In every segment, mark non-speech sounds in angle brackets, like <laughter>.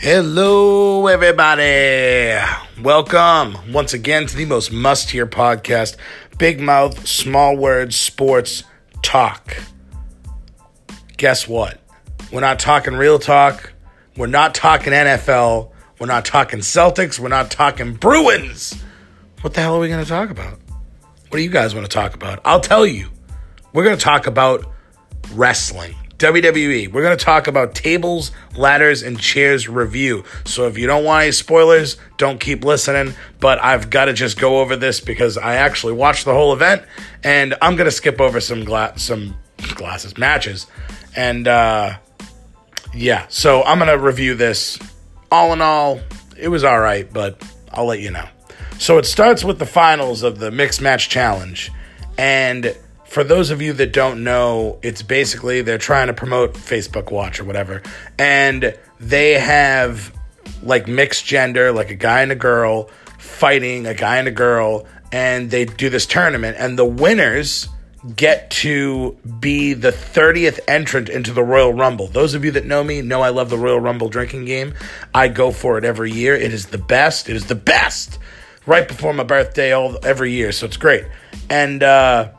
Hello, everybody. Welcome once again to the most must hear podcast Big Mouth, Small Words, Sports Talk. Guess what? We're not talking real talk. We're not talking NFL. We're not talking Celtics. We're not talking Bruins. What the hell are we going to talk about? What do you guys want to talk about? I'll tell you. We're going to talk about wrestling. WWE. We're going to talk about tables, ladders, and chairs review. So if you don't want any spoilers, don't keep listening. But I've got to just go over this because I actually watched the whole event, and I'm going to skip over some gla- some glasses matches, and uh, yeah. So I'm going to review this. All in all, it was all right, but I'll let you know. So it starts with the finals of the mixed match challenge, and for those of you that don't know, it's basically they're trying to promote Facebook Watch or whatever, and they have like mixed gender, like a guy and a girl fighting a guy and a girl, and they do this tournament, and the winners get to be the 30th entrant into the Royal Rumble. Those of you that know me know I love the Royal Rumble drinking game. I go for it every year. It is the best. It is the best. Right before my birthday all every year, so it's great. And uh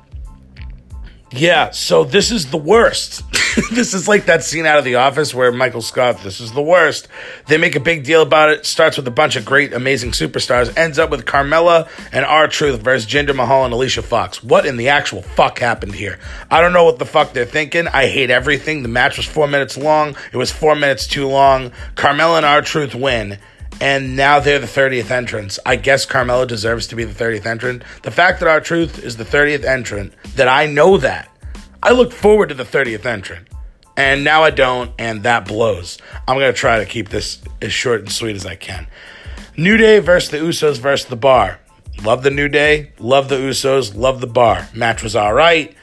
yeah, so this is the worst. <laughs> this is like that scene out of The Office where Michael Scott, this is the worst. They make a big deal about it. Starts with a bunch of great, amazing superstars. Ends up with Carmella and R Truth versus Jinder Mahal and Alicia Fox. What in the actual fuck happened here? I don't know what the fuck they're thinking. I hate everything. The match was four minutes long. It was four minutes too long. Carmella and R Truth win and now they're the 30th entrants. I guess Carmella deserves to be the 30th entrant. The fact that R Truth is the 30th entrant, that I know that, I look forward to the 30th entrant. And now I don't, and that blows. I'm going to try to keep this as short and sweet as I can. New Day versus the Usos versus the Bar. Love the New Day, love the Usos, love the Bar. Match was all right.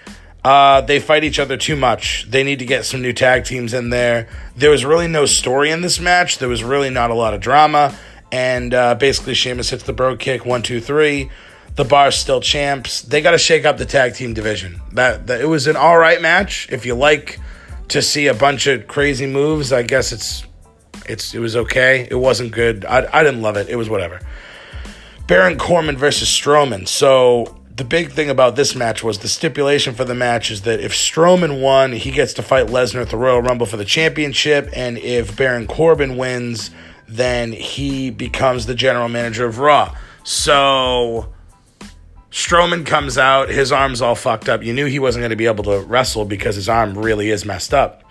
Uh, they fight each other too much. They need to get some new tag teams in there. There was really no story in this match. There was really not a lot of drama. And uh, basically, Sheamus hits the Brogue Kick one, two, three. The bar's still champs. They got to shake up the tag team division. That, that it was an all right match. If you like to see a bunch of crazy moves, I guess it's it's it was okay. It wasn't good. I, I didn't love it. It was whatever. Baron Corbin versus Strowman. So the big thing about this match was the stipulation for the match is that if Strowman won, he gets to fight Lesnar at the Royal Rumble for the championship, and if Baron Corbin wins, then he becomes the general manager of Raw. So Strowman comes out, his arm's all fucked up. You knew he wasn't going to be able to wrestle because his arm really is messed up.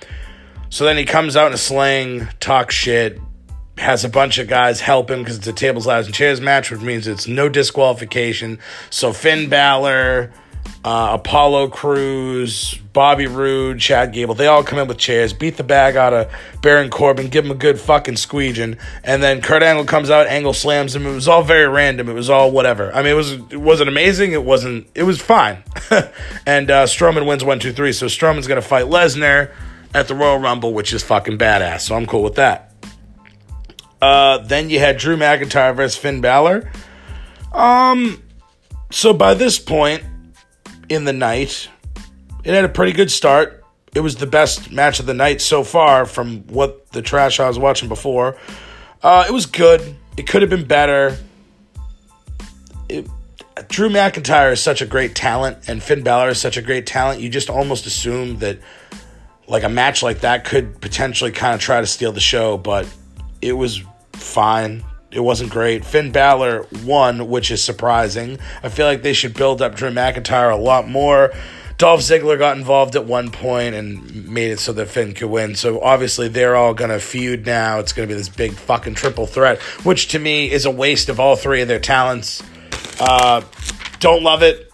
So then he comes out in a sling, talks shit, has a bunch of guys help him because it's a tables, ladders, and chairs match, which means it's no disqualification. So Finn Balor, uh, Apollo Crews, Bobby Roode, Chad Gable, they all come in with chairs, beat the bag out of Baron Corbin, give him a good fucking squeeging, and then Kurt Angle comes out, Angle slams him. It was all very random. It was all whatever. I mean, it was it wasn't amazing. It wasn't. It was fine. <laughs> and uh, Strowman wins one, two, three. So Strowman's gonna fight Lesnar at the Royal Rumble, which is fucking badass. So I'm cool with that. Uh, then you had Drew McIntyre versus Finn Balor. Um, so by this point in the night, it had a pretty good start. It was the best match of the night so far from what the trash I was watching before. Uh, it was good. It could have been better. It, Drew McIntyre is such a great talent, and Finn Balor is such a great talent. You just almost assume that, like a match like that, could potentially kind of try to steal the show, but it was fine. It wasn't great. Finn Balor won, which is surprising. I feel like they should build up Drew McIntyre a lot more. Dolph Ziggler got involved at one point and made it so that Finn could win. So obviously they're all to feud now. It's to be this big fucking triple threat, which to me is a waste of all three of their talents. Uh, don't love it.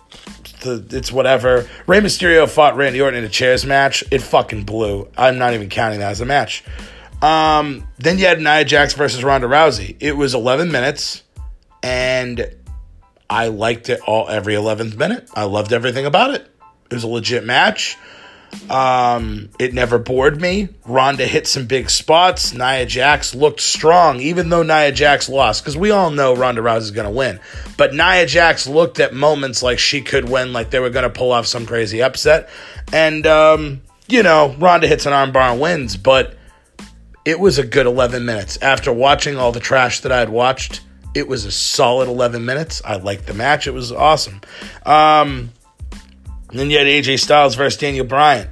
It's whatever. Rey Mysterio fought Randy Orton in a chairs match. It fucking blew. I'm not even counting that as a match. Um, then you had Nia Jax versus Ronda Rousey. It was 11 minutes, and I liked it all every 11th minute. I loved everything about it. It was a legit match. Um, it never bored me. Ronda hit some big spots. Nia Jax looked strong, even though Nia Jax lost, because we all know Ronda Rousey is going to win. But Nia Jax looked at moments like she could win, like they were going to pull off some crazy upset. And, um, you know, Ronda hits an armbar and wins, but it was a good 11 minutes. After watching all the trash that I had watched, it was a solid 11 minutes. I liked the match. It was awesome. Um, then you had AJ Styles versus Daniel Bryan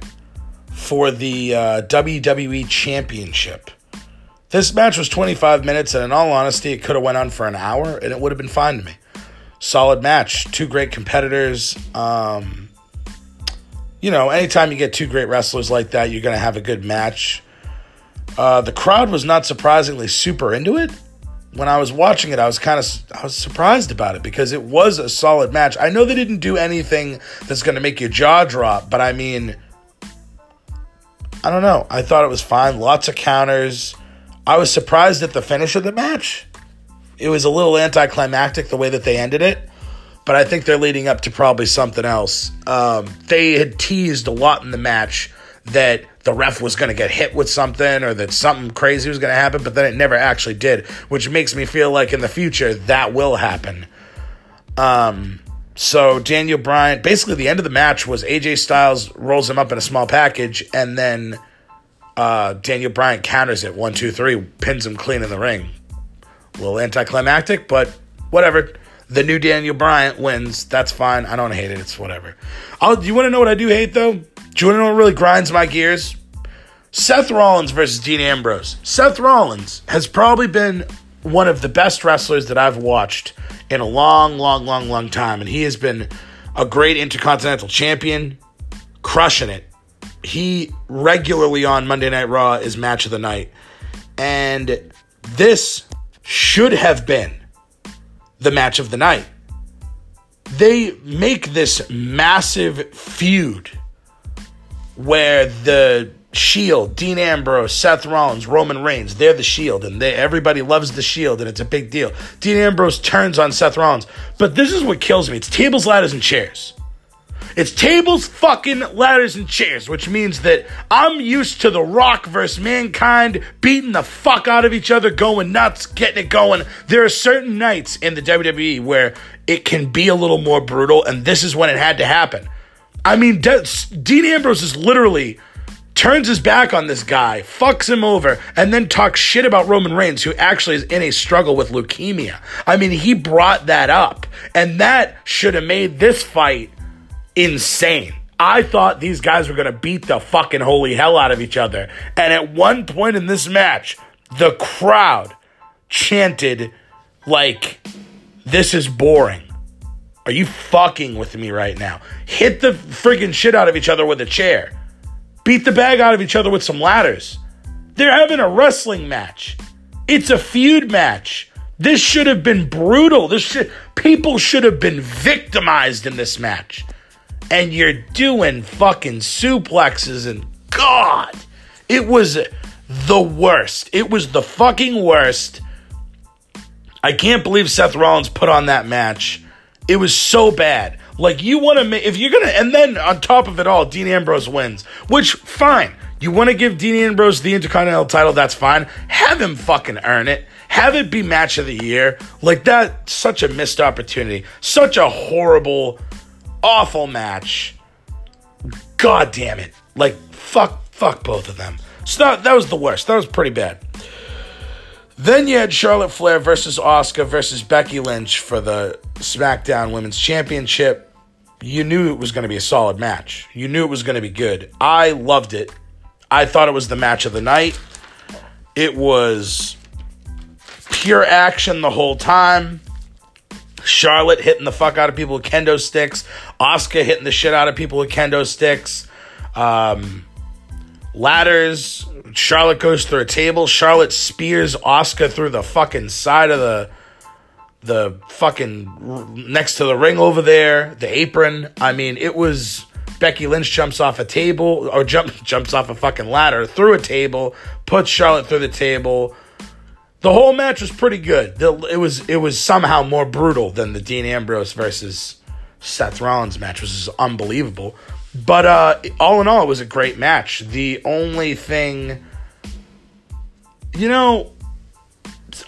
for the uh, WWE Championship. This match was 25 minutes, and in all honesty, it could have went on for an hour, and it would have been fine to me. Solid match. Two great competitors. Um, you know, anytime you get two great wrestlers like that, you're going to have a good match. Uh, the crowd was not surprisingly super into it. When I was watching it, I was kind of I was surprised about it because it was a solid match. I know they didn't do anything that's going to make your jaw drop, but I mean, I don't know. I thought it was fine. Lots of counters. I was surprised at the finish of the match. It was a little anticlimactic the way that they ended it, but I think they're leading up to probably something else. Um, they had teased a lot in the match that the ref was going to get hit with something or that something crazy was going to happen, but then it never actually did, which makes me feel like in the future that will happen. Um, so Daniel Bryan, basically the end of the match was AJ Styles rolls him up in a small package, and then uh, Daniel Bryan counters it one, two, three, pins him clean in the ring. A little anticlimactic, but whatever. The new Daniel Bryan wins. That's fine. I don't hate it. It's whatever. Do you want to know what I do hate though? Do you know what really grinds my gears? Seth Rollins versus Dean Ambrose. Seth Rollins has probably been one of the best wrestlers that I've watched in a long, long, long, long time. And he has been a great intercontinental champion, crushing it he regularly on Monday Night Raw is match of the night. And this should have been the match of the night. They make this massive feud where the Shield, Dean Ambrose, Seth Rollins, Roman Reigns, they're the Shield, and they, everybody loves the Shield, and it's a big deal. Dean Ambrose turns on Seth Rollins. But this is what kills me it's tables, ladders, and chairs. It's tables, fucking ladders, and chairs, which means that I'm used to The Rock versus Mankind beating the fuck out of each other, going nuts, getting it going. There are certain nights in the WWE where it can be a little more brutal, and this is when it had to happen. I mean, De- Dean Ambrose is literally turns his back on this guy, fucks him over, and then talks shit about Roman Reigns, who actually is in a struggle with leukemia. I mean, he brought that up, and that should have made this fight insane. I thought these guys were going to beat the fucking holy hell out of each other. And at one point in this match, the crowd chanted, like, this is boring. Are you fucking with me right now? Hit the friggin' shit out of each other with a chair. Beat the bag out of each other with some ladders. They're having a wrestling match. It's a feud match. This should have been brutal. This should, people should have been victimized in this match and you're doing fucking suplexes and God, it was the worst. It was the fucking worst. I can't believe Seth Rollins put on that match. It was so bad. Like you want to make if you're gonna, and then on top of it all, Dean Ambrose wins, which fine. You want to give Dean Ambrose the Intercontinental title? That's fine. Have him fucking earn it. Have it be match of the year. Like that, such a missed opportunity. Such a horrible awful match. God damn it. Like, fuck, fuck both of them. So that, that was the worst. That was pretty bad. Then you had Charlotte Flair versus Asuka versus Becky Lynch for the SmackDown Women's Championship. You knew it was going to be a solid match. You knew it was going to be good. I loved it. I thought it was the match of the night. It was pure action the whole time. Charlotte hitting the fuck out of people with kendo sticks. Asuka hitting the shit out of people with kendo sticks. Um, ladders. Charlotte goes through a table. Charlotte spears Asuka through the fucking side of the the fucking next to the ring over there, the apron. I mean, it was Becky Lynch jumps off a table or jump <laughs> jumps off a fucking ladder through a table, puts Charlotte through the table. The whole match was pretty good. It was it was somehow more brutal than the Dean Ambrose versus Seth Rollins match, which is unbelievable. But uh, all in all, it was a great match. The only thing, you know,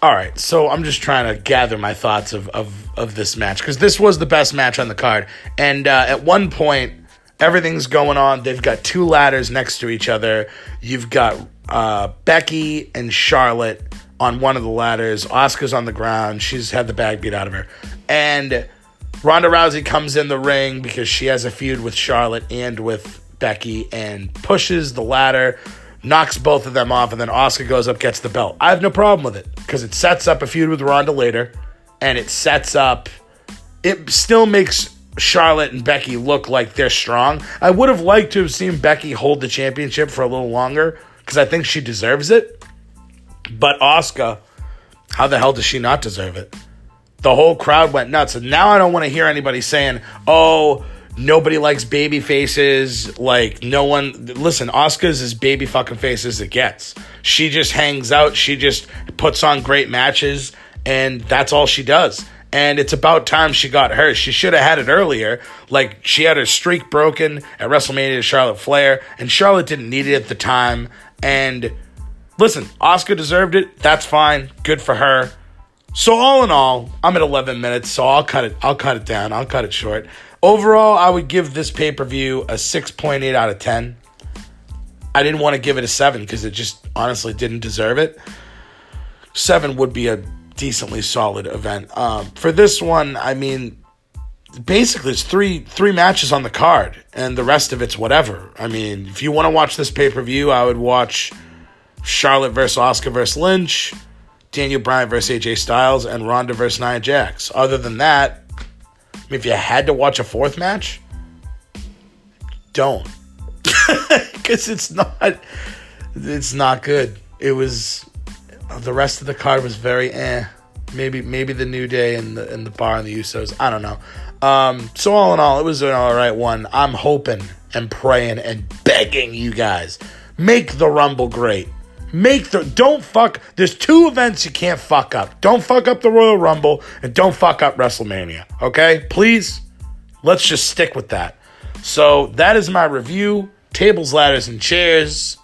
all right. So I'm just trying to gather my thoughts of of of this match because this was the best match on the card. And uh, at one point, everything's going on. They've got two ladders next to each other. You've got uh, Becky and Charlotte on one of the ladders. Asuka's on the ground. She's had the bag beat out of her. And Ronda Rousey comes in the ring because she has a feud with Charlotte and with Becky and pushes the ladder, knocks both of them off, and then Asuka goes up, gets the belt. I have no problem with it because it sets up a feud with Ronda later, and it sets up. It still makes Charlotte and Becky look like they're strong. I would have liked to have seen Becky hold the championship for a little longer because I think she deserves it. But Asuka, how the hell does she not deserve it? The whole crowd went nuts, and now I don't want to hear anybody saying, "Oh." Nobody likes baby faces. Like no one. Listen, Asuka's as baby fucking face as it gets. She just hangs out. She just puts on great matches, and that's all she does. And it's about time she got hers. She should have had it earlier. Like she had her streak broken at WrestleMania to Charlotte Flair, and Charlotte didn't need it at the time. And listen, Asuka deserved it. That's fine. Good for her. So all in all, I'm at 11 minutes, so I'll cut it. I'll cut it down. I'll cut it short. Overall, I would give this pay per view a 6.8 out of 10. I didn't want to give it a 7 because it just honestly didn't deserve it. 7 would be a decently solid event. Um, for this one, I mean, basically it's three three matches on the card, and the rest of it's whatever. I mean, if you want to watch this pay per view, I would watch Charlotte versus Asuka versus Lynch, Daniel Bryan versus AJ Styles, and Ronda versus Nia Jax. Other than that, if you had to watch a fourth match, don't. <laughs> Because it's not it's not good. It was the rest of the card was very eh. Maybe maybe the New Day and the and the bar and the Usos. I don't know. Um, so all in all, it was an all right one. I'm hoping and praying and begging you guys make the Rumble great. Make the don't fuck. There's two events you can't fuck up. Don't fuck up the Royal Rumble and don't fuck up WrestleMania. Okay, please. Let's just stick with that. So that is my review. Tables, ladders, and chairs.